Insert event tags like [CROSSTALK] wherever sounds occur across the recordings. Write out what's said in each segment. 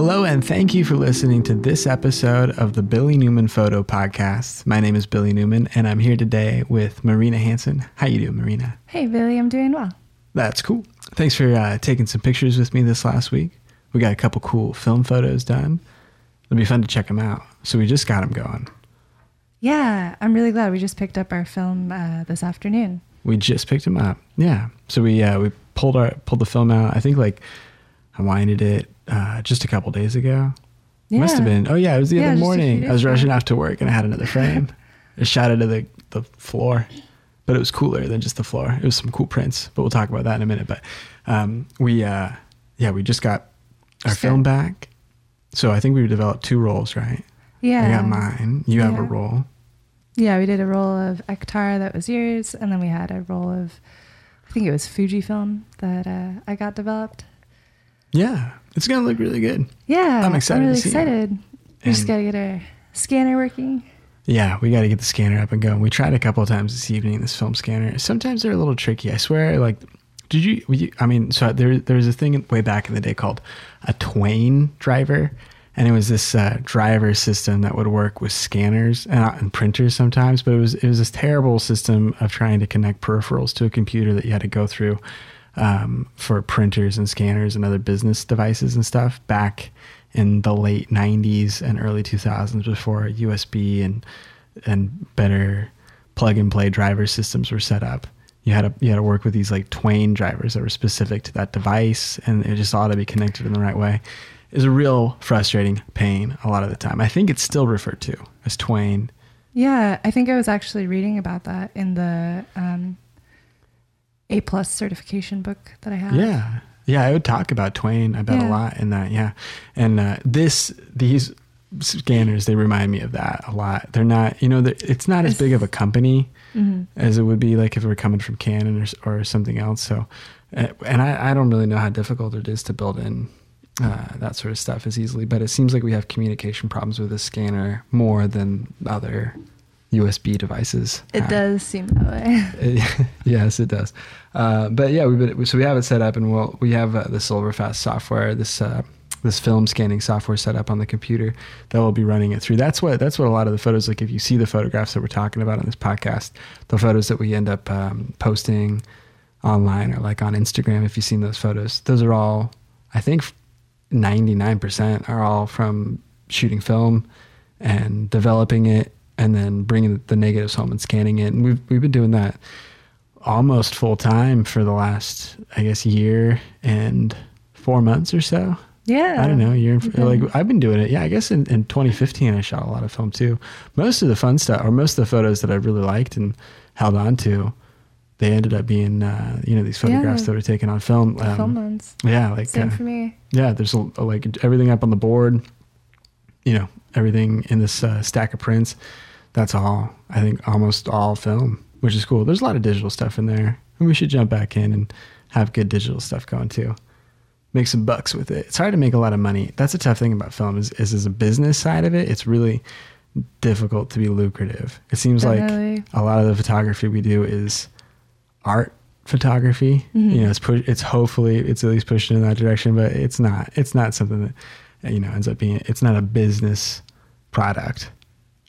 Hello, and thank you for listening to this episode of the Billy Newman Photo Podcast. My name is Billy Newman, and I'm here today with Marina Hanson. How you doing, Marina? Hey, Billy, I'm doing well. That's cool. Thanks for uh, taking some pictures with me this last week. We got a couple cool film photos done. It'll be fun to check them out. So we just got them going. Yeah, I'm really glad we just picked up our film uh, this afternoon. We just picked them up. Yeah. So we uh, we pulled our pulled the film out. I think like I winded it uh, just a couple days ago. Yeah. Must have been. Oh yeah, it was the Yeah, other just a few morning. I was rushing off to work and I had another [LAUGHS] frame. I shot it to the the floor, but it was cooler than just the floor. It was some cool prints, but we'll talk about that in a minute. But um, we uh, yeah, we just got our Just film got- back. So I think we developed two roles, right? Yeah. I got mine. You have a Yeah. role. Yeah, we did a roll of Ektar that was yours, and then we had a roll of, I think it was Fujifilm that uh, I got developed. Yeah, it's gonna look really good. Yeah, I'm excited I'm to really see it. excited. We just gotta get our scanner working. Yeah, we got to get the scanner up and going. We tried a couple of times this evening. This film scanner. Sometimes they're a little tricky. I swear. Like, did you? you- I mean, so there there was a thing way back in the day called a Twain driver, and it was this uh, driver system that would work with scanners and, uh, and printers sometimes. But it was it was this terrible system of trying to connect peripherals to a computer that you had to go through um, for printers and scanners and other business devices and stuff back in the late 90s and early 2000s before USB and and better plug and play driver systems were set up. You had to you had to work with these like Twain drivers that were specific to that device, and it just ought to be connected in the right way. Is a real frustrating pain a lot of the time. I think it's still referred to as Twain. Yeah, I think I was actually reading about that in the um, A plus certification book that I have. Yeah. Yeah, I would talk about Twain. I bet a lot in that. Yeah, and uh, this these scanners they remind me of that a lot. They're not, you know, it's not as big of a company Mhm. as it would be like if it were coming from Canon or, or something else. So, uh, and I, I don't really know how difficult it is to build in uh, that sort of stuff as easily. But it seems like we have communication problems with this scanner more than other USB devices. It have. does seem that way. Uh, [LAUGHS] [LAUGHS] yes, it does. Uh, but yeah, we've been so we have it set up, and we'll we have uh, the Silverfast software, this uh, this film scanning software set up on the computer that will be running it through. That's what that's what a lot of the photos like. If you see the photographs that we're talking about on this podcast, the photos that we end up um, posting online or like on Instagram, if you've seen those photos, those are all I think ninety nine percent are all from shooting film and developing it and then bringing the negatives home and scanning it. And we've we've been doing that almost full time for the last I guess year and four months or so. Yeah. I don't know, a year and f- Okay. like I've been doing it. Yeah, I guess in, in 2015 I shot a lot of film too. Most of the fun stuff or most of the photos that I really liked and held on to, they ended up being uh, you know these photographs Yeah. that were taken on film. The film ones. Yeah, like Same uh, for me. yeah, there's a, a- like everything up on the board, you know, everything in this uh, stack of prints. That's all, I think, almost all film, which is cool. There's a lot of digital stuff in there, and we should jump back in and have good digital stuff going too. Make some bucks with it. It's hard to make a lot of money. That's a tough thing about film is, is as a business side of it, it's really difficult to be lucrative. It seems Definitely. like a lot of the photography we do is art photography. Mhm. You know, it's push, it's hopefully it's at least pushing in that direction, but it's not. It's not something that you know ends up being. It's not a business product.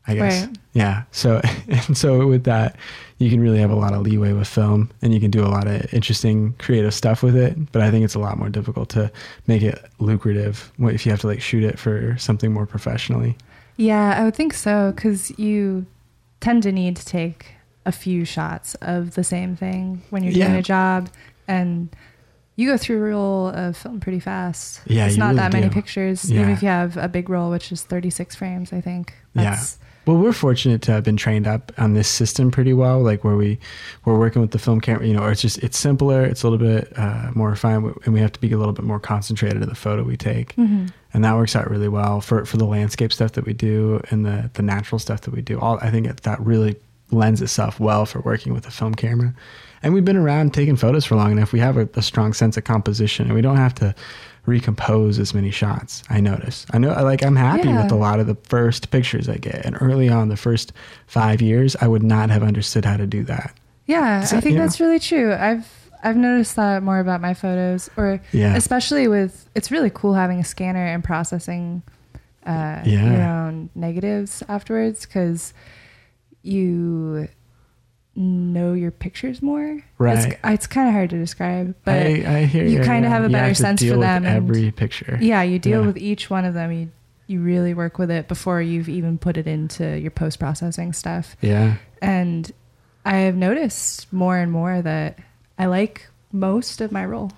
I guess. Right. Yeah. So [LAUGHS] and so with that, you can really have a lot of leeway with film, and you can do a lot of interesting creative stuff with it. But I think it's a lot more difficult to make it lucrative if you have to like shoot it for something more professionally. Yeah, I would think so because you tend to need to take a few shots of the same thing when you're doing Yeah. a job, and you go through a roll of film pretty fast. Yeah, it's not really that many do. pictures, even if you have a big roll, which is 36 frames. I think. Yeah. Well, we're fortunate to have been trained up on this system pretty well, like where we we're working with the film camera, you know, or it's just it's simpler, it's a little bit uh, more refined, and we have to be a little bit more concentrated in the photo we take, hmm and that works out really well for for the landscape stuff that we do and the the natural stuff that we do. All I think that that really lends itself well for working with a film camera, and we've been around taking photos for long enough. We have a, a strong sense of composition, and we don't have to recompose as many shots. I notice. I know, like, I'm happy Yeah. with a lot of the first pictures I get. And early on, the first five years, I would not have understood how to do that. Yeah, So, I think you know. that's really true. I've I've noticed that more about my photos, or Yeah. especially with. It's really cool having a scanner and processing uh, Yeah. your own negatives afterwards because you know your pictures more. Right. It's, it's kind of hard to describe, but I, I hear you kinda yeah. have a better to sense for them every picture. yeah, you deal Yeah. with each one of them. You you really work with it before you've even put it into your post processing stuff. Yeah. And I have noticed more and more that I like most of my role.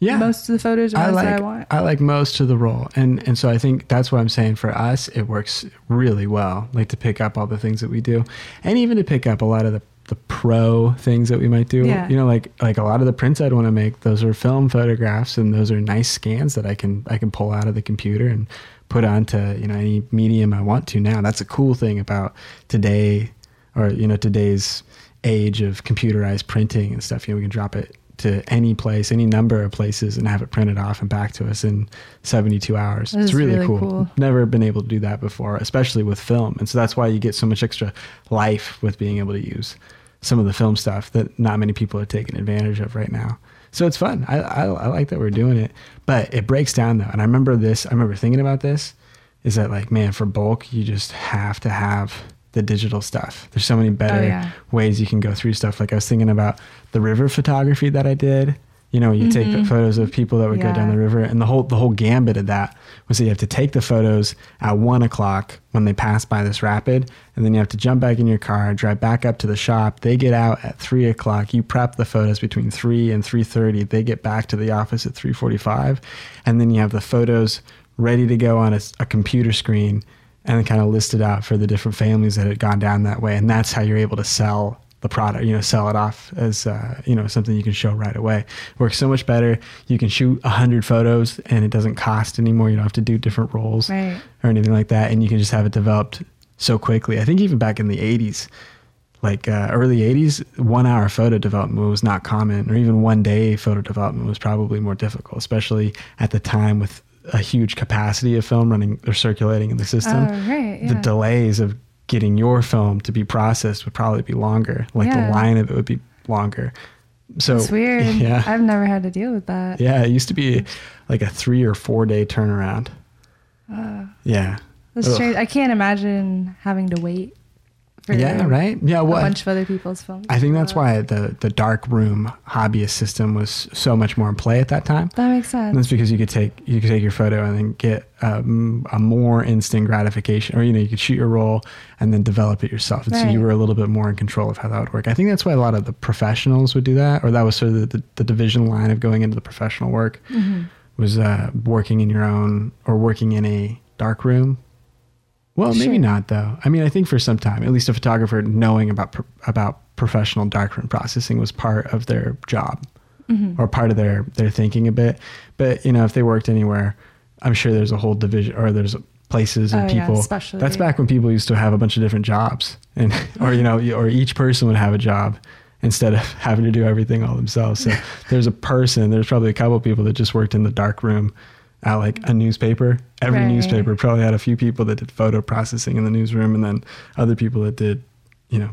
Yeah. Most of the photos are I like that I want. I like most of the role, and and so I think that's what I'm saying. For us, it works really well. Like to pick up all the things that we do, and even to pick up a lot of the the pro things that we might do. Yeah. You know, like like a lot of the prints I'd want to make. Those are film photographs, and those are nice scans that I can I can pull out of the computer and put onto you know any medium I want to. Now that's a cool thing about today, or you know today's age of computerized printing and stuff. You know, we can drop it to any place, any number of places, and have it printed off and back to us in 72 hours. That it's really, really cool. cool. Never been able to do that before, especially with film. And so that's why you get so much extra life with being able to use some of the film stuff that not many people are taking advantage of right now. So it's fun. I, I, I like that we're doing it, but it breaks down though. And I remember this, I remember thinking about this is that like, man, for bulk, you just have to have the digital stuff. There's so many better oh, yeah. ways you can go through stuff. Like I was thinking about the river photography that I did. You know, you take Mhm. photos of people that would go down the river, and the whole the whole gambit of that was that you have to take the photos at one o'clock when they pass by this rapid, and then you have to jump back in your car, drive back up to the shop. They get out at three o'clock. You prep the photos between three and three thirty. They get back to the office at three forty-five, and then you have the photos ready to go on a computer screen and kind of listed out for the different families that had gone down that way. And that's how you're able to sell the product, you know, sell it off as, uh, you know, something you can show right away. Works so much better. You can shoot a hundred photos and it doesn't cost anymore. You don't have to do different roles Right. or anything like that. And you can just have it developed so quickly. I think even back in the 80s, like uh, early 80s, one hour photo development was not common, or even one day photo development was probably more difficult, especially at the time with a huge capacity of film running or circulating in the system. Oh, right. The delays of getting your film to be processed would probably be longer. Like Yeah. the line of it would be longer. So it's weird. [LAUGHS] Yeah. I've never had to deal with that. yeah, it used to be like a three or four day turnaround. Uh, Yeah. that's strange. I can't imagine having to wait Yeah, right? Yeah, a bunch of other people's films. I think that's why the the dark room hobbyist system was so much more in play at that time. That makes sense. And that's because you could take you could take your photo and then get um, a more instant gratification, or you know you could shoot your roll and then develop it yourself, and so you were a little bit more in control of how that would work. I think that's why a lot of the professionals would do that, or that was sort of the, the, the division line of going into the professional work Mhm. was uh, working in your own or working in a dark room. Well, maybe Sure. not though. I mean, I think for some time, at least a photographer knowing about about professional darkroom processing was part of their job Mhm. or part of their their thinking a bit. But you know, if they worked anywhere, I'm sure there's a whole division or there's places and Oh, yeah, people. especially- that's back when people used to have a bunch of different jobs, and [LAUGHS] or you know, or each person would have a job instead of [LAUGHS] having to do everything all themselves. So [LAUGHS] there's a person. There's probably a couple of people that just worked in the dark room at like a newspaper. Every Right. newspaper probably had a few people that did photo processing in the newsroom, and then other people that did, you know,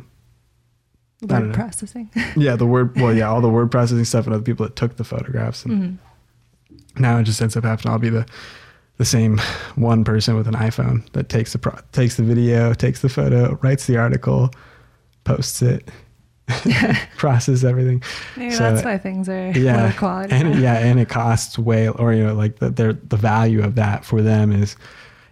Word processing. [LAUGHS] yeah, the word. Well, yeah, all the word processing stuff, and other people that took the photographs. And Mhm. now it just ends up having to all be the the same [LAUGHS] one person with an iPhone that takes the pro- takes the video, takes the photo, writes the article, posts it, [LAUGHS] processes everything. Maybe So, that's why things are [LAUGHS] Yeah, quality. and [LAUGHS] yeah, and it costs way, or you know, like the their the value of that for them is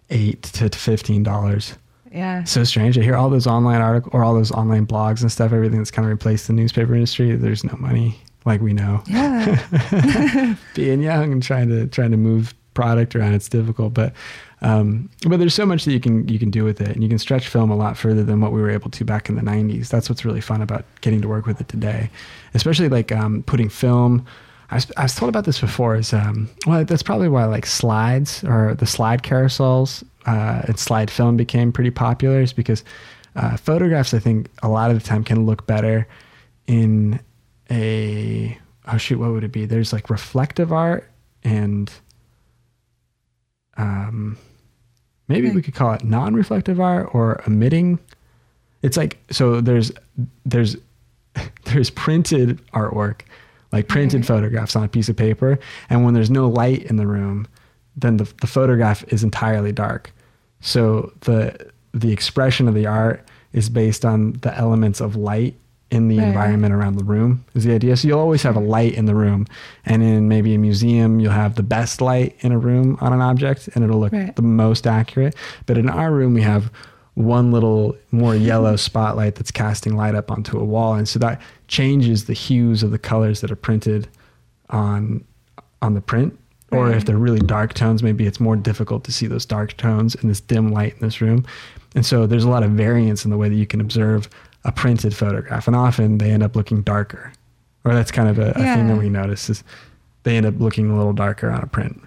eight to fifteen dollars. yeah. So strange. I hear all those online articles or all those online blogs and stuff. Everything that's kind of replaced the newspaper industry. There's no money, like we know. Yeah. being young and trying to trying to move product around it's difficult but um, but there's so much that you can you can do with it and you can stretch film a lot further than what we were able to back in the 90s that's what's really fun about getting to work with it today especially like um, putting film. I was, I was told about this before is um, well that's probably why like slides or the slide carousels uh, and slide film became pretty popular is because uh, photographs I think a lot of the time can look better in a oh shoot what would it be? There's like reflective art and um maybe we could call it non-reflective art or emitting it's like so there's there's [LAUGHS] there's printed artwork like printed Right. photographs on a piece of paper. And when there's no light in the room, then the, the photograph is entirely dark. So the the expression of the art is based on the elements of light in the Right. environment around the room is the idea. So you'll always have a light in the room. And in maybe a museum, you'll have the best light in a room on an object and it'll look Right. the most accurate. But in our room, we have one little more yellow [LAUGHS] spotlight that's casting light up onto a wall. And so that changes the hues of the colors that are printed on on the print. Or if they're really dark tones, maybe it's more difficult to see those dark tones in this dim light in this room. And so there's a lot of variance in the way that you can observe a printed photograph. And often they end up looking darker. Or that's kind of a, a thing that we notice is they end up looking a little darker on a print.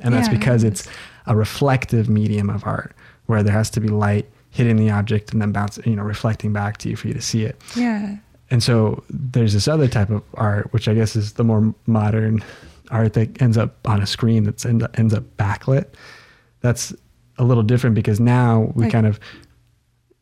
And that's Yeah, I because it's a reflective medium of art where there has to be light hitting the object and then bouncing, you know, reflecting back to you for you to see it. Yeah. And so there's this other type of art, which I guess is the more modern art that ends up on a screen that end, ends up backlit. That's a little different because now we Like- kind of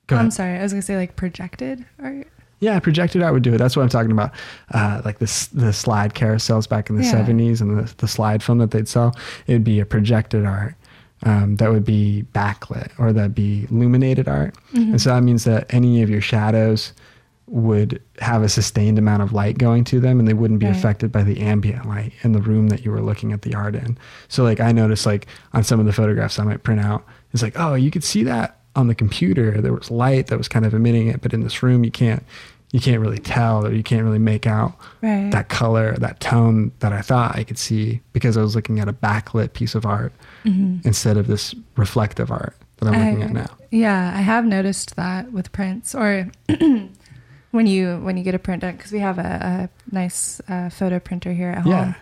go I'm sorry. I was gonna say like projected art. Yeah, projected art would do it. That's what I'm talking about. Uh, like this, the slide carousels back in the Yeah. 70s and the, the slide film that they'd sell. It would be a projected art um, that would be backlit or that'd be illuminated art. Mm-hmm. And so that means that any of your shadows would have a sustained amount of light going to them and they wouldn't be Right. affected by the ambient light in the room that you were looking at the art in. So like I noticed like on some of the photographs I might print out, it's like, oh, you could see that on the computer. There was light that was kind of emitting it, but in this room you can't you can't really tell or you can't really make out Right. that color, that tone that I thought I could see because I was looking at a backlit piece of art Mm-hmm. instead of this reflective art that I'm looking I- at now. Yeah, I have noticed that with prints or [CLEARS THROAT] when you when you get a print done because we have a, a nice uh, photo printer here at home, Yeah.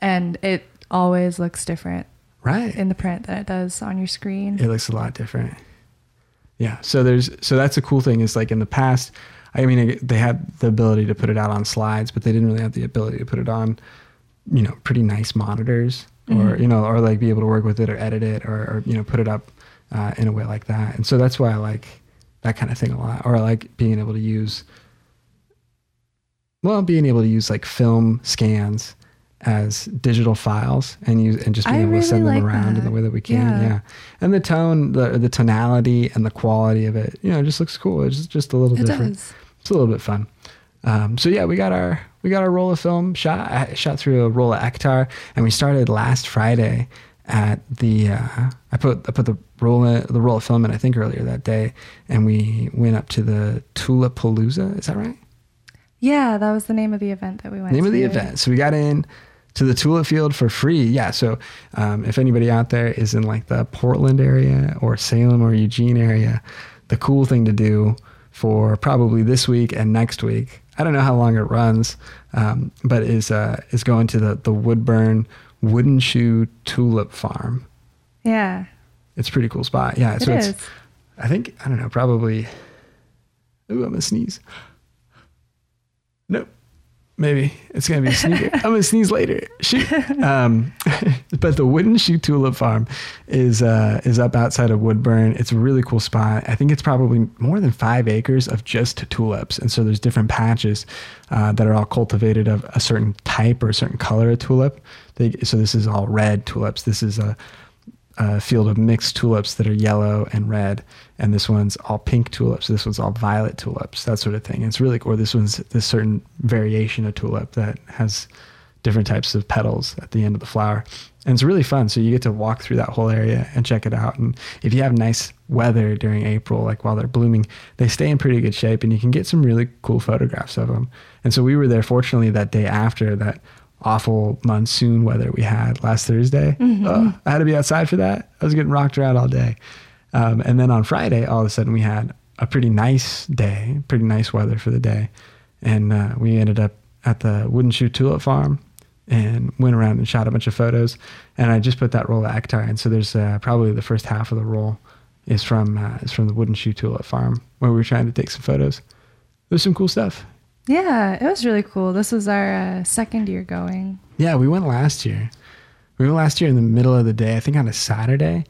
and it always looks different Right. in the print than it does on your screen. it looks a lot different. Yeah. So there's so that's a cool thing is like in the past, I mean they had the ability to put it out on slides, but they didn't really have the ability to put it on, you know, pretty nice monitors or Mhm. you know or like be able to work with it or edit it or, or you know put it up uh, in a way like that. And so that's why I like that kind of thing a lot, or I like being able to use. Well, being able to use like film scans as digital files and use and just being I able to send them like around in the way that we can. Yeah. Yeah. And the tone, the the tonality and the quality of it, you know, it just looks cool. It's just, just a little It different. does. It's a little bit fun. Um, so yeah, we got our we got our roll of film shot. I shot through a roll of Ektar, and we started last Friday at the. Uh, I put I put the roll in, the roll of film in I think earlier that day, and we went up to the Tulapalooza. Is that right? Yeah, that was the name of the event that we went. name of the to. event. So we got in to the Tulip Field for free. Yeah. So um, if anybody out there is in like the Portland area or Salem or Eugene area, the cool thing to do for probably this week and next week. I don't know how long it runs, um, but is uh, is going to the the Woodburn Wooden Shoe Tulip Farm. Yeah, It's a pretty cool spot. Yeah. it so is. it's I think I don't know probably. Ooh, I'm gonna sneeze. Nope. Maybe it's gonna be sneaky. [LAUGHS] I'm gonna sneeze later. Shoot. Um, [LAUGHS] but the Wooden Shoe Tulip Farm is uh, is up outside of Woodburn. It's a really cool spot. I think it's probably more than five acres of just tulips, and so there's different patches uh, that are all cultivated of a certain type or a certain color of tulip. They, so this is all red tulips. This is a a field of mixed tulips that are yellow and red, and this one's all pink tulips. This one's all violet tulips, that sort of thing. It's really cool. This one's this certain variation of tulip that has different types of petals at the end of the flower, and it's really fun. So you get to walk through that whole area and check it out. And if you have nice weather during April, like while they're blooming, they stay in pretty good shape, and you can get some really cool photographs of them. And so we were there, fortunately, that day after that awful monsoon weather we had last Thursday. Oh, I had to be outside for that. I was getting rocked around all day. Um, and then on Friday, all of a sudden, we had a pretty nice day, pretty nice weather for the day. And uh, we ended up at the Wooden Shoe Tulip Farm and went around and shot a bunch of photos. And I just put that roll of Ektar. And so there's uh, probably the first half of the roll is from uh, is from the Wooden Shoe Tulip Farm where we were trying to take some photos. There's some cool stuff. Yeah, it was really cool. This was our uh, second year going. Yeah, we went last year. We went last year in the middle of the day, I think on a Saturday.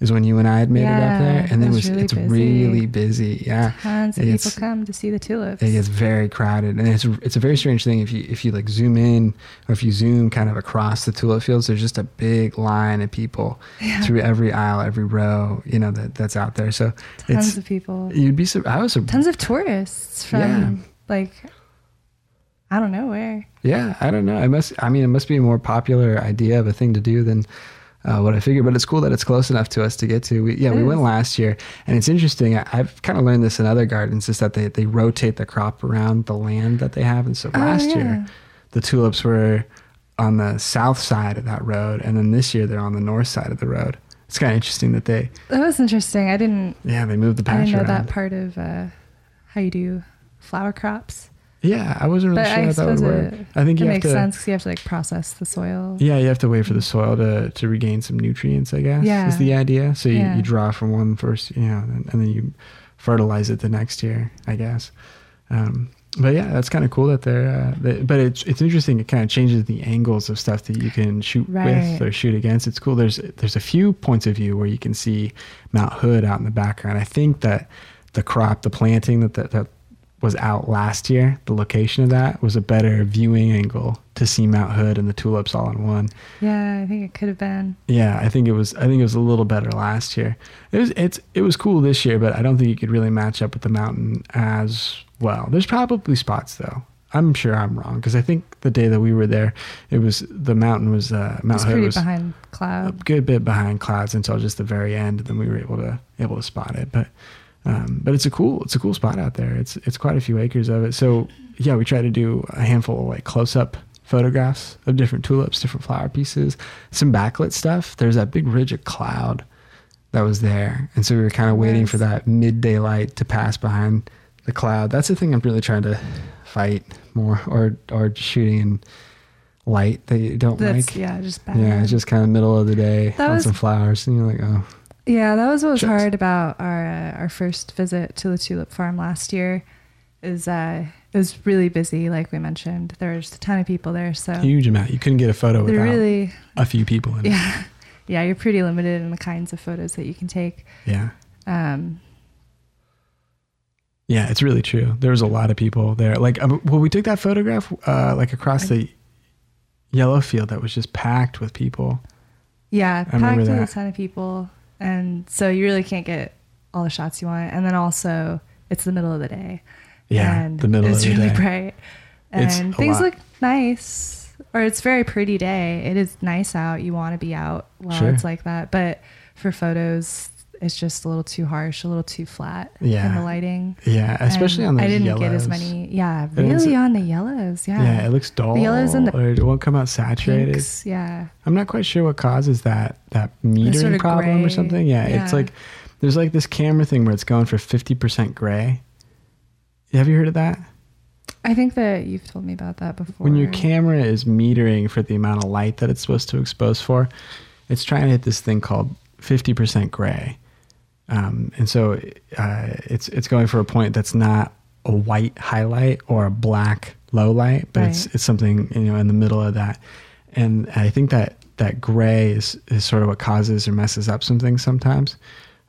is when you and I had made it up there, and it then it was was really it's busy. really busy. Yeah, Tons of people come to see the tulips. it gets very crowded, and it's it's a very strange thing if you if you like zoom in or if you zoom kind of across the tulip fields. There's just a big line of people Yeah. through every aisle, every row, you know that that's out there. So Tons of people. you'd be I was sur- Tons of tourists from Yeah. like I don't know where. Yeah, I don't know. It must. I mean, it must be a more popular idea of a thing to do than uh, what I figured. But it's cool that it's close enough to us to get to. We, yeah, It we went last year, and it's interesting. I, I've kind of learned this in other gardens, is that they they rotate the crop around the land that they have. And so Oh, last yeah. year, the tulips were on the south side of that road, and then this year they're on the north side of the road. It's kind of interesting that they, That was interesting. I didn't yeah, they moved the I didn't know around. that part of uh, how you do flower crops. Yeah, I wasn't really But sure I how that would work. it, I think it makes to. sense because you have to like process the soil. Yeah, you have to wait for the soil to, to regain some nutrients, I guess, Yeah. is the idea. So you, Yeah. you draw from one first, you know, and, and then you fertilize it the next year, I guess. Um, but yeah, that's kind of cool that they're, uh, that, but it's, it's interesting. It kind of changes the angles of stuff that you can shoot Right. with or shoot against. It's cool. There's, there's a few points of view where you can see Mount Hood out in the background. I think that the crop, the planting that, that, that was out last year, the location of that was a better viewing angle to see Mount Hood and the tulips all in one. Yeah, I think it could have been. Yeah, I think it was. I think it was a little better last year. It was. It's. It was cool this year, but I don't think you could really match up with the mountain as well. There's probably spots though. I'm sure I'm wrong because I think the day that we were there, it was the mountain was uh, Mount It's Hood pretty was behind clouds, a good bit behind clouds until just the very end. Then we were able to able to spot it. But um, but it's a cool it's a cool spot out there. It's it's quite a few acres of it. So yeah, we try to do a handful of like close up photographs of different tulips, different flower pieces, some backlit stuff. There's that big ridge of cloud that was there, and so we were kind of waiting for that midday light to pass behind the cloud. That's the thing I'm really trying to fight more, or or shooting in light that you don't That's like. yeah, just bad. Yeah, it's just kind of middle of the day That on was- some flowers, and you're like, oh, Yeah, that was what was hard about our uh, our first visit to the tulip farm last year. Is uh, it was really busy, like we mentioned. There was a ton of people there, so huge amount. You couldn't get a photo without really a few people in it. yeah, [LAUGHS] yeah. You're pretty limited in the kinds of photos that you can take. Yeah, Um, yeah, it's really true. There was a lot of people there. Like, um, well, we took that photograph uh, like across the yellow field that was just packed with people. yeah, I packed with a ton of people, and so you really can't get all the shots you want. And then also, it's the middle of the day. Yeah, and the middle it's of the day is really day. bright, and things lot. look nice. Or it's a very pretty day. It is nice out. You want to be out while Sure. it's like that. But for photos, it's just a little too harsh, a little too flat in Yeah. the lighting. Yeah, especially And on those I didn't yellows. get as many. Yeah, really on the yellows. Yeah. Yeah. it looks dull. The yellows and the or it won't come out saturated. Pinks, yeah. I'm not quite sure what causes that that metering sort of problem or something. Yeah, it's like there's like this camera thing where it's going for 50% gray. Have you heard of that? I think that you've told me about that before. When your camera is metering for the amount of light that it's supposed to expose for, it's trying to hit this thing called 50% gray. Um, and so uh, it's it's going for a point that's not a white highlight or a black low light, but it's Right. it's something you know in the middle of that. And I think that that gray is is sort of what causes or messes up some things sometimes.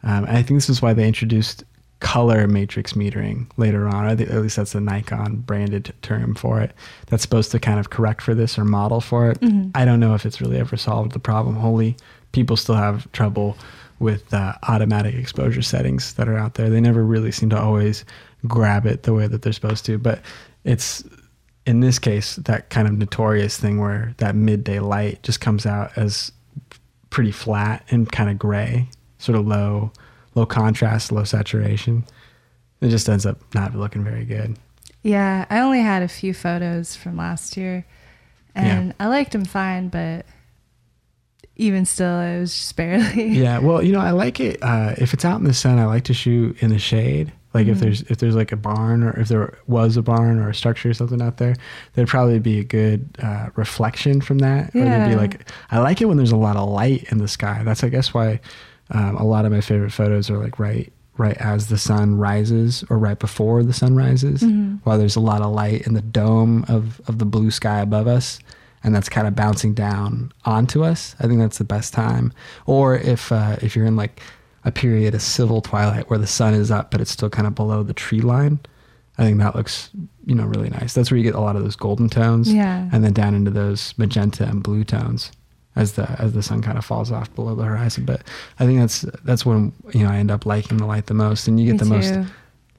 Um, and I think this is why they introduced color matrix metering later on. Or at least that's the Nikon branded term for it. That's supposed to kind of correct for this or model for it. Mhm. I don't know if it's really ever solved the problem wholly. People still have trouble with uh, automatic exposure settings that are out there. They never really seem to always grab it the way that they're supposed to. But it's in this case that kind of notorious thing where that midday light just comes out as pretty flat and kind of gray, sort of low, low contrast, low saturation. It just ends up not looking very good. Yeah, I only had a few photos from last year, and I liked them fine, but even still, it was just barely. [LAUGHS] yeah well you know i like it uh, if it's out in the sun i like to shoot in the shade like if Mhm. there's if there's like a barn or if there was a barn or a structure or something out there there'd probably be a good uh, reflection from that or there'd be like i like it when there's a lot of light in the sky that's i guess why um, a lot of my favorite photos are like right right as the sun rises or right before the sun rises Mhm. while there's a lot of light in the dome of of the blue sky above us and that's kind of bouncing down onto us. I think that's the best time. Or if uh, if you're in like a period of civil twilight where the sun is up but it's still kind of below the tree line, I think that looks you know really nice. That's where you get a lot of those golden tones, Yeah. and then down into those magenta and blue tones as the as the sun kind of falls off below the horizon. But I think that's that's when you know I end up liking the light the most, and you get Me the most too.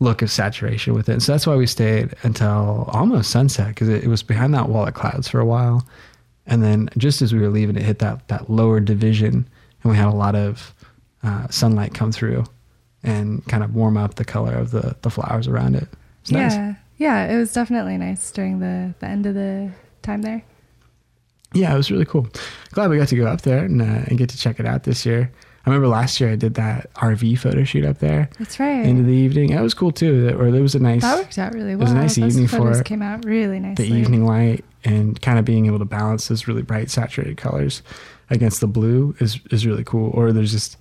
Look of saturation with it. So that's why we stayed until almost sunset because it, it was behind that wall of clouds for a while. And then just as we were leaving, it hit that, that lower division and we had a lot of uh, sunlight come through and kind of warm up the color of the, the flowers around it. It's yeah. nice. Yeah. It was definitely nice during the, the end of the time there. Yeah, it was really cool. Glad we got to go up there and, uh, and get to check it out this year. I remember last year I did that RV photo shoot up there That's right. into the evening. It was cool too. That- Or there was a nice that worked out really well. It was a nice Those evening for it. came out really nice. the evening light and kind of being able to balance those really bright saturated colors against the blue is is really cool. Or there's just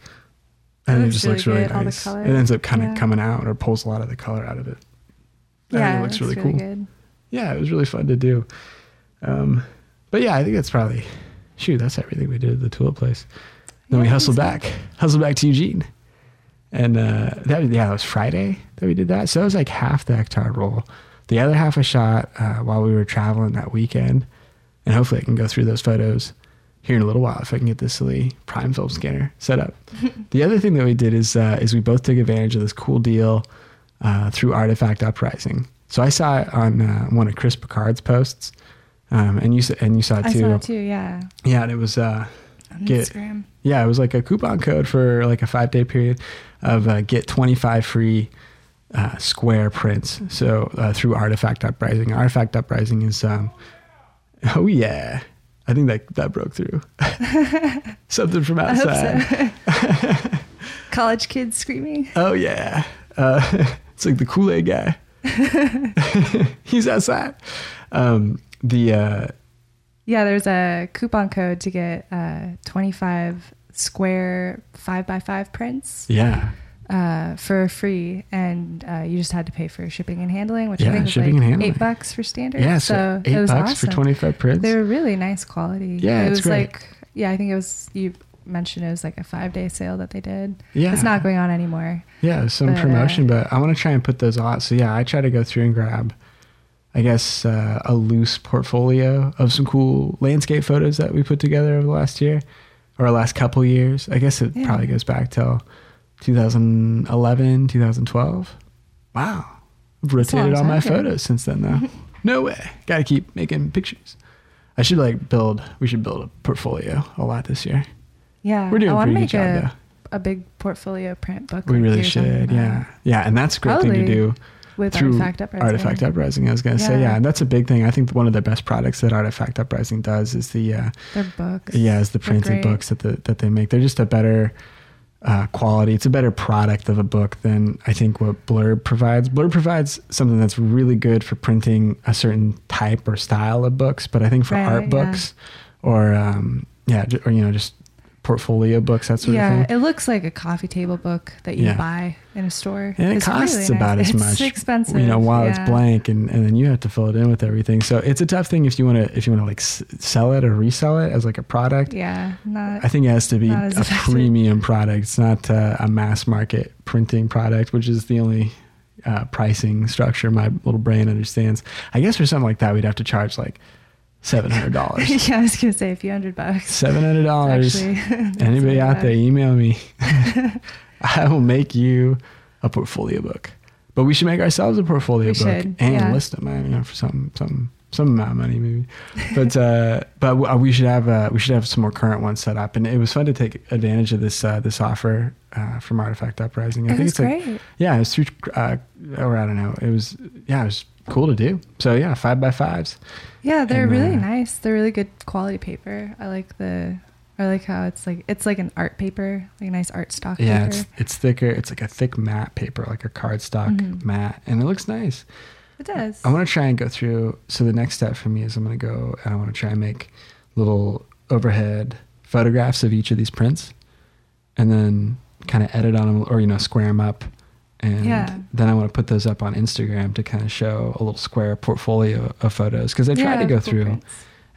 and it looks just really looks really good, nice. It ends up kind of coming out or pulls a lot of the color out of it. I think Yeah, it looks it's really, cool. good. Yeah, it was really fun to do. Um, but yeah, I think that's probably shoot. That's everything we did at the tulip place. Then we hustled back, hustled back to Eugene, and uh, that was, yeah, that was Friday that we did that. So that was like half the Ektar roll. The other half I shot uh, while we were traveling that weekend, and hopefully I can go through those photos here in a little while if I can get this silly prime film scanner set up. [LAUGHS] the other thing that we did is uh, is we both took advantage of this cool deal uh, through Artifact Uprising. So I saw it on uh, one of Chris Picard's posts, um, and you and you saw it too. I saw it too. Yeah. Yeah, and it was uh, On Get- Instagram. yeah, it was like a coupon code for like a five day period of uh, get 25 free uh, square prints. So uh, through Artifact Uprising. Artifact Uprising is, um, [LAUGHS] oh yeah, I think that that broke through. [LAUGHS] Something from outside. so. [LAUGHS] College kids screaming. Oh yeah, uh, it's like the Kool Aid guy. He's outside. Um, the uh, Yeah, there's a coupon code to get uh, 25 square 5 by 5 prints yeah, uh, for free. And uh, you just had to pay for shipping and handling, which Yeah, I think was like and handling. 8 bucks for standard. yeah. So, so eight it was bucks awesome. for 25 prints. They were really nice quality. Yeah, it was great. like, yeah, I think it was, you mentioned it was like a five day sale that they did. yeah, It's not going on anymore. Yeah, some But, uh, promotion, but I want to try and put those out. So yeah, I try to go through and grab, I guess, uh, a loose portfolio of some cool landscape photos that we put together over the last year or last couple years. I guess it Yeah. probably goes back till 2011, 2012. Wow, I've That's a long rotated all my photos since then though. [LAUGHS] no way, got to keep making pictures. I should like build. We should build a portfolio a lot this year. Yeah. We're doing I a want pretty to good make job a, though. a big portfolio print book. We really you were talking should. Yeah, yeah, and that's a great thing to do. With through Artifact Uprising. Artifact Uprising. I was gonna say, Yeah. yeah, and that's a big thing. I think one of the best products that Artifact Uprising does is the uh, Their books. yeah, is the printed books that the, that they make. They're just a better uh, quality. It's a better product of a book than I think what Blurb provides. Blurb provides something that's really good for printing a certain type or style of books, but I think for Right, art yeah. books or um, yeah, or you know, just portfolio books, that sort yeah, of thing. Yeah, it looks like a coffee table book that you Yeah. buy in a store. And it It's costs really about nice. as much. it's expensive. you know while yeah. it's blank and, and then you have to fill it in with everything so it's a tough thing if you want to if you want to like s- sell it or resell it as like a product Yeah, not. i think it has to be a premium product it's not uh, a mass market printing product which is the only uh, pricing structure my little brain understands i guess for something like that we'd have to charge like $700 [LAUGHS] yeah, I was gonna say a few hundred bucks. $700 Actually, [LAUGHS] anybody out bad. there email me. [LAUGHS] I will make you a portfolio book. But we should make ourselves a portfolio We book should, and yeah. list them you know for some some some amount of money maybe. But uh but we should have uh we should have some more current ones set up. And it was fun to take advantage of this uh this offer uh from artifact uprising. I It think it's like great. yeah it was through uh or i don't know. It was yeah it was cool to do. So yeah five by fives yeah, they're and, really uh, nice. They're really good quality paper. I like the. I like how it's like it's like an art paper, like a nice art stock yeah paper. it's it's thicker it's like a thick matte paper like a cardstock Mhm. matte and it looks nice It does. I want to try and go through. So the next step for me is I'm going to go and I want to try and make little overhead photographs of each of these prints, and then kind of edit on them or you know square them up, and Yeah. then I want to put those up on Instagram to kind of show a little square portfolio of photos because I tried Yeah, to go through prints.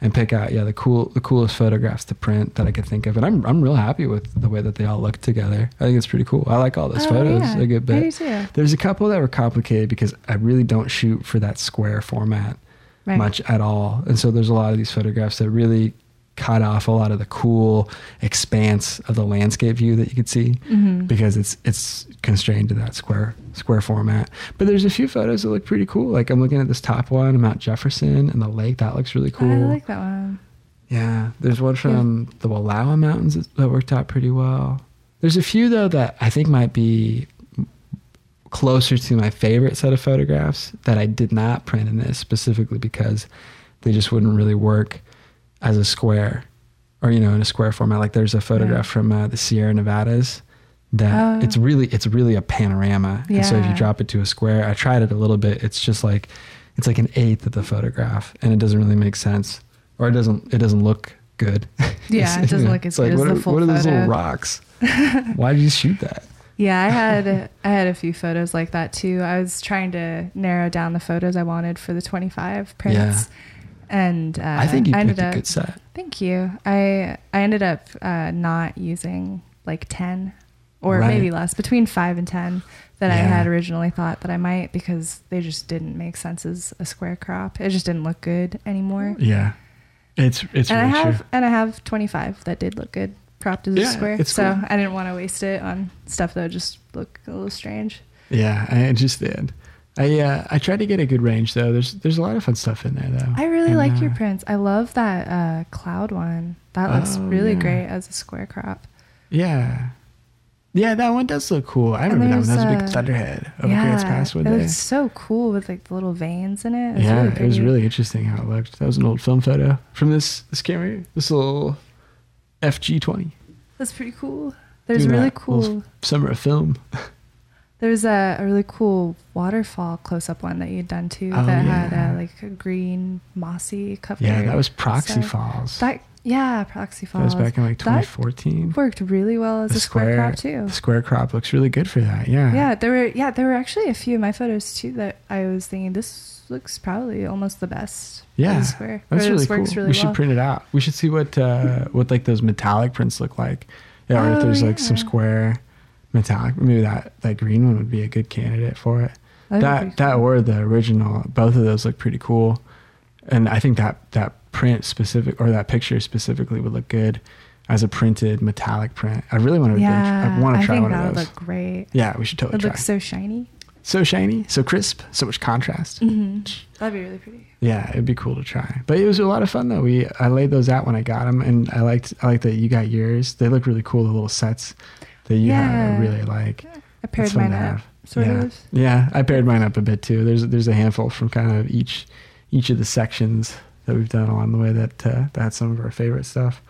and pick out yeah the cool the coolest photographs to print that I could think of. And I'm I'm real happy with the way that they all look together. I think it's pretty cool. I like all those Oh, photos yeah. a good bit. too. There's a couple that were complicated because I really don't shoot for that square format Right. much at all. And so there's a lot of these photographs that really cut off a lot of the cool expanse of the landscape view that you could see Mhm. because it's it's constrained to that square square format. But there's a few photos that look pretty cool. Like I'm looking at this top one, Mount Jefferson and the lake. That looks really cool. I like that one. Yeah, there's one from the Wallowa Mountains that worked out pretty well. There's a few though that I think might be closer to my favorite set of photographs that I did not print in this specifically because they just wouldn't really work as a square or you know in a square format. Like there's a photograph Yeah. from uh, the Sierra Nevadas that Oh. it's really it's really a panorama. And so if you drop it to a square, I tried it a little bit. It's just like it's like an eighth of the photograph, and it doesn't really make sense, or it doesn't it doesn't look good. [LAUGHS] Yeah, it doesn't look as good as what the are, full What are those little rocks? [LAUGHS] Why did you shoot that? Yeah, I [LAUGHS] had I had a few photos like that too. I was trying to narrow down the photos I wanted for the 25 prints. And uh, I think you ended picked a up, good set. Thank you. I I ended up uh, not using like 10 or Right. maybe less, between 5 and 10 that I had originally thought that I might because they just didn't make sense as a square crop. It just didn't look good anymore. Yeah, it's it's and I have true. and I have 25 that did look good cropped as Yeah, a square. So cool. I didn't want to waste it on stuff that would just look a little strange. Yeah, I just did. I uh, I tried to get a good range though. There's there's a lot of fun stuff in there though. I really And, like your prints. I love that uh, cloud one. That looks Oh, really yeah. great as a square crop. Yeah, yeah, that one does look cool. I And remember that one. That was a big uh, thunderhead over Grants Pass one it day. looks so cool with like the little veins in it. It's yeah, really it was really interesting how it looked. That was an old film photo from this this camera, this little FG20. That's pretty cool. There's Doing really cool. summer of film. [LAUGHS] There's a, a really cool waterfall close up one that you'd done too Oh, that had yeah. uh, like a green mossy cover. Yeah, that was Proxy side. Falls. That yeah, Proxy Falls. That was back in like That 2014. worked really well as The a square, crop too. The square crop looks really good for that. Yeah. Yeah, there were yeah there were actually a few of my photos too that I was thinking this looks probably almost the best. Yeah, square. That's really cool. really we should print it out. We should see what uh, what like those metallic prints look like. Yeah, or if Oh, there's like some square metallic. Maybe that that green one would be a good candidate for it. That'd that that or the original. Both of those look pretty cool, and I think that that print specific or that picture specifically would look good as a printed metallic print. I really want to. yeah, I want to try I think one that of would those. look great. yeah, we should totally It try. looks so shiny. so shiny, so crisp, so much contrast. hmm That'd be really pretty. Yeah, it'd be cool to try. But it was a lot of fun though. We I laid those out when I got them, and I liked I liked that you got yours. They look really cool. The little sets that you have, I really like. I paired mine up, sort yeah. of. Yeah, I paired mine up a bit too. There's there's a handful from kind of each each of the sections that we've done along the way that uh, that's some of our favorite stuff.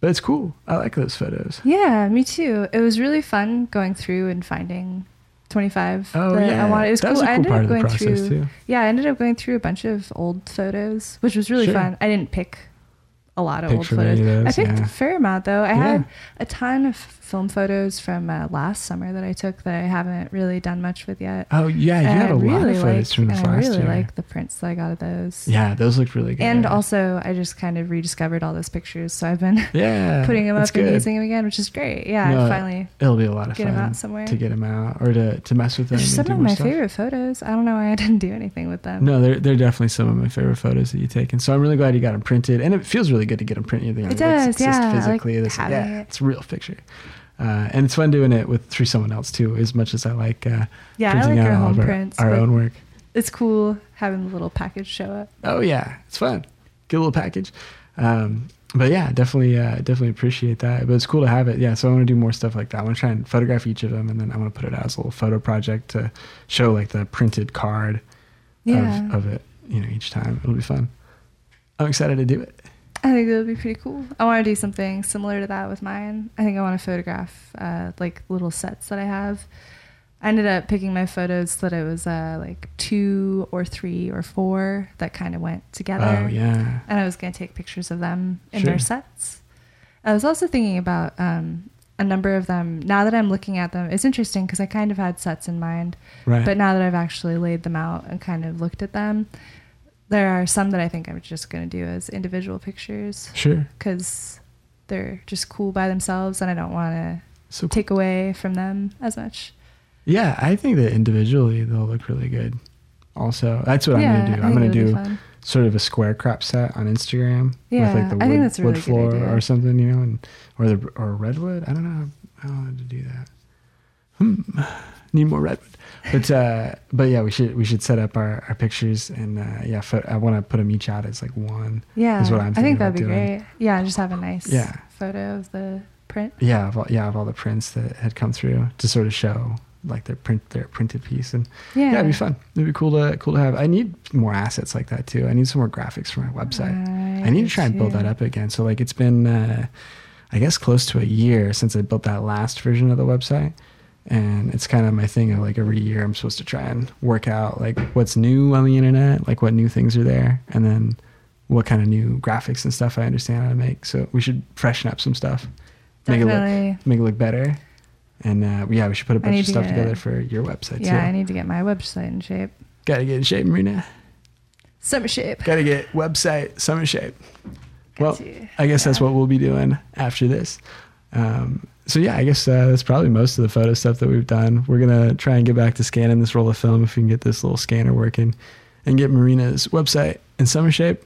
But it's cool. I like those photos. Yeah, me too. It was really fun going through and finding 25 Oh that yeah, I wanted. It was that cool. was a I cool ended part up going through. too. Yeah, I ended up going through a bunch of old photos, which was really Sure. fun. I didn't pick a lot of old photos. I picked yeah. a fair amount though. I Yeah. had a ton of film photos from uh, last summer that I took that I haven't really done much with yet. Oh yeah, you And had I a lot of photos like, from this and I really year. like the prints that I got of those. yeah, those looked really good. And also, I just kind of rediscovered all those pictures, so I've been [LAUGHS] yeah, putting them up and using them again, which is great. Yeah, No, finally It'll be a lot of get fun them out somewhere. to get them out or to, to mess with them. And some of my stuff. favorite photos. I don't know why I [LAUGHS] didn't do anything with them. No, they're they're definitely some of my favorite photos that you take, and so I'm really glad you got them printed, and it feels really good to get them printed. You know, It does, just yeah. I like Physically, this, yeah, it. it's a real picture, uh, and it's fun doing it with through someone else too. As much as I like uh, yeah, I like our out all home our, prints. our own work. It's cool having the little package show up. Oh yeah, it's fun. Get a little package. Um, but yeah, definitely, uh, definitely appreciate that. But it's cool to have it. Yeah, so I want to do more stuff like that. I want to try and photograph each of them, and then I want to put it out as a little photo project to show like the printed card Yeah, of, of it. You know, each time it'll be fun. I'm excited to do it. I think that would be pretty cool. I want to do something similar to that with mine. I think I want to photograph uh, like little sets that I have. I ended up picking my photos that it was uh, like two or three or four that kind of went together. Oh yeah. and I was going to take pictures of them in Sure. their sets. I was also thinking about um, a number of them. Now that I'm looking at them, it's interesting because I kind of had sets in mind, Right. but now that I've actually laid them out and kind of looked at them, there are some that I think I'm just gonna do as individual pictures Sure. because they're just cool by themselves, and I don't want to So take away from them as much. yeah, I think that individually they'll look really good. Also, that's what yeah, I'm gonna do. I I'm gonna it would be do sort of a square crop set on Instagram Yeah, with like the wood, I think that's wood really good floor idea. or something, you know, and or the or redwood. I don't know. I don't how to do that. Hmm. Need more redwood. But uh, but yeah, we should we should set up our, our pictures and uh, yeah, pho- I want to put them each out as like one. Yeah, is what I'm I think that'd be doing. great. Yeah, just have a nice Yeah. photo of the print. Yeah, of all, yeah, of all the prints that had come through to sort of show like their print their printed piece and Yeah, yeah, it'd be fun. It'd be cool to cool to have. I need more assets like that too. I need some more graphics for my website. I need to try and build that up again. So like it's been uh, I guess close to a year since I built that last version of the website. And it's kind of my thing of like every year I'm supposed to try and work out like what's new on the internet, like what new things are there, and then what kind of new graphics and stuff I understand how to make. So we should freshen up some stuff, make it look make it look better. And uh, yeah, we should put a bunch of to stuff get- together for your website Yeah, I need to get my website in shape. Gotta get in shape, Marina. Summer shape. Gotta get website summer shape. Got Well, to. I guess that's what we'll be doing after this. Um, so yeah, I guess uh, that's probably most of the photo stuff that we've done. We're gonna try and get back to scanning this roll of film if we can get this little scanner working, and get Marina's website in summer shape,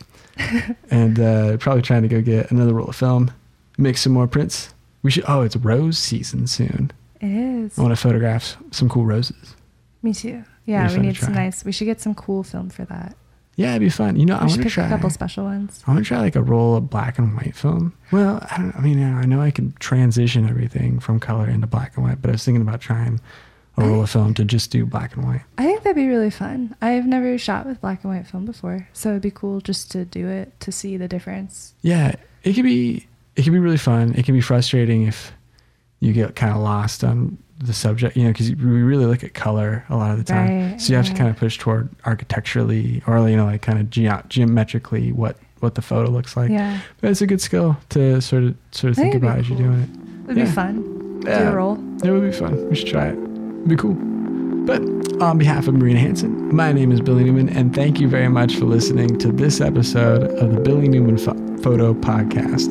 [LAUGHS] and uh, probably trying to go get another roll of film, make some more prints. We should. Oh, it's rose season soon. It is. I want to photograph some cool roses. Me too. Yeah, we need some nice. We should get some cool film for that. Yeah, it'd be fun. You know, I want to try. a couple special ones. I want to try like a roll of black and white film. Well, I don't. I mean, I know I can transition everything from color into black and white, but I was thinking about trying a roll of film to just do black and white. I think that'd be really fun. I've never shot with black and white film before, so it'd be cool just to do it to see the difference. Yeah, it could be. It could be really fun. It can be frustrating if you get kind of lost on the subject, you know, because we really look at color a lot of the time. Right, so you have to kind of push toward architecturally or you know, like kind of ge- geometrically what what the photo looks like. yeah, But it's a good skill to sort of sort of think about as you're doing it. it'd Yeah. be fun. Do Yeah. a roll. It would be fun. We should try it. It'd be cool. But on behalf of Marina Hanson, my name is Billy Newman, and thank you very much for listening to this episode of the Billy Newman Pho- Photo Podcast.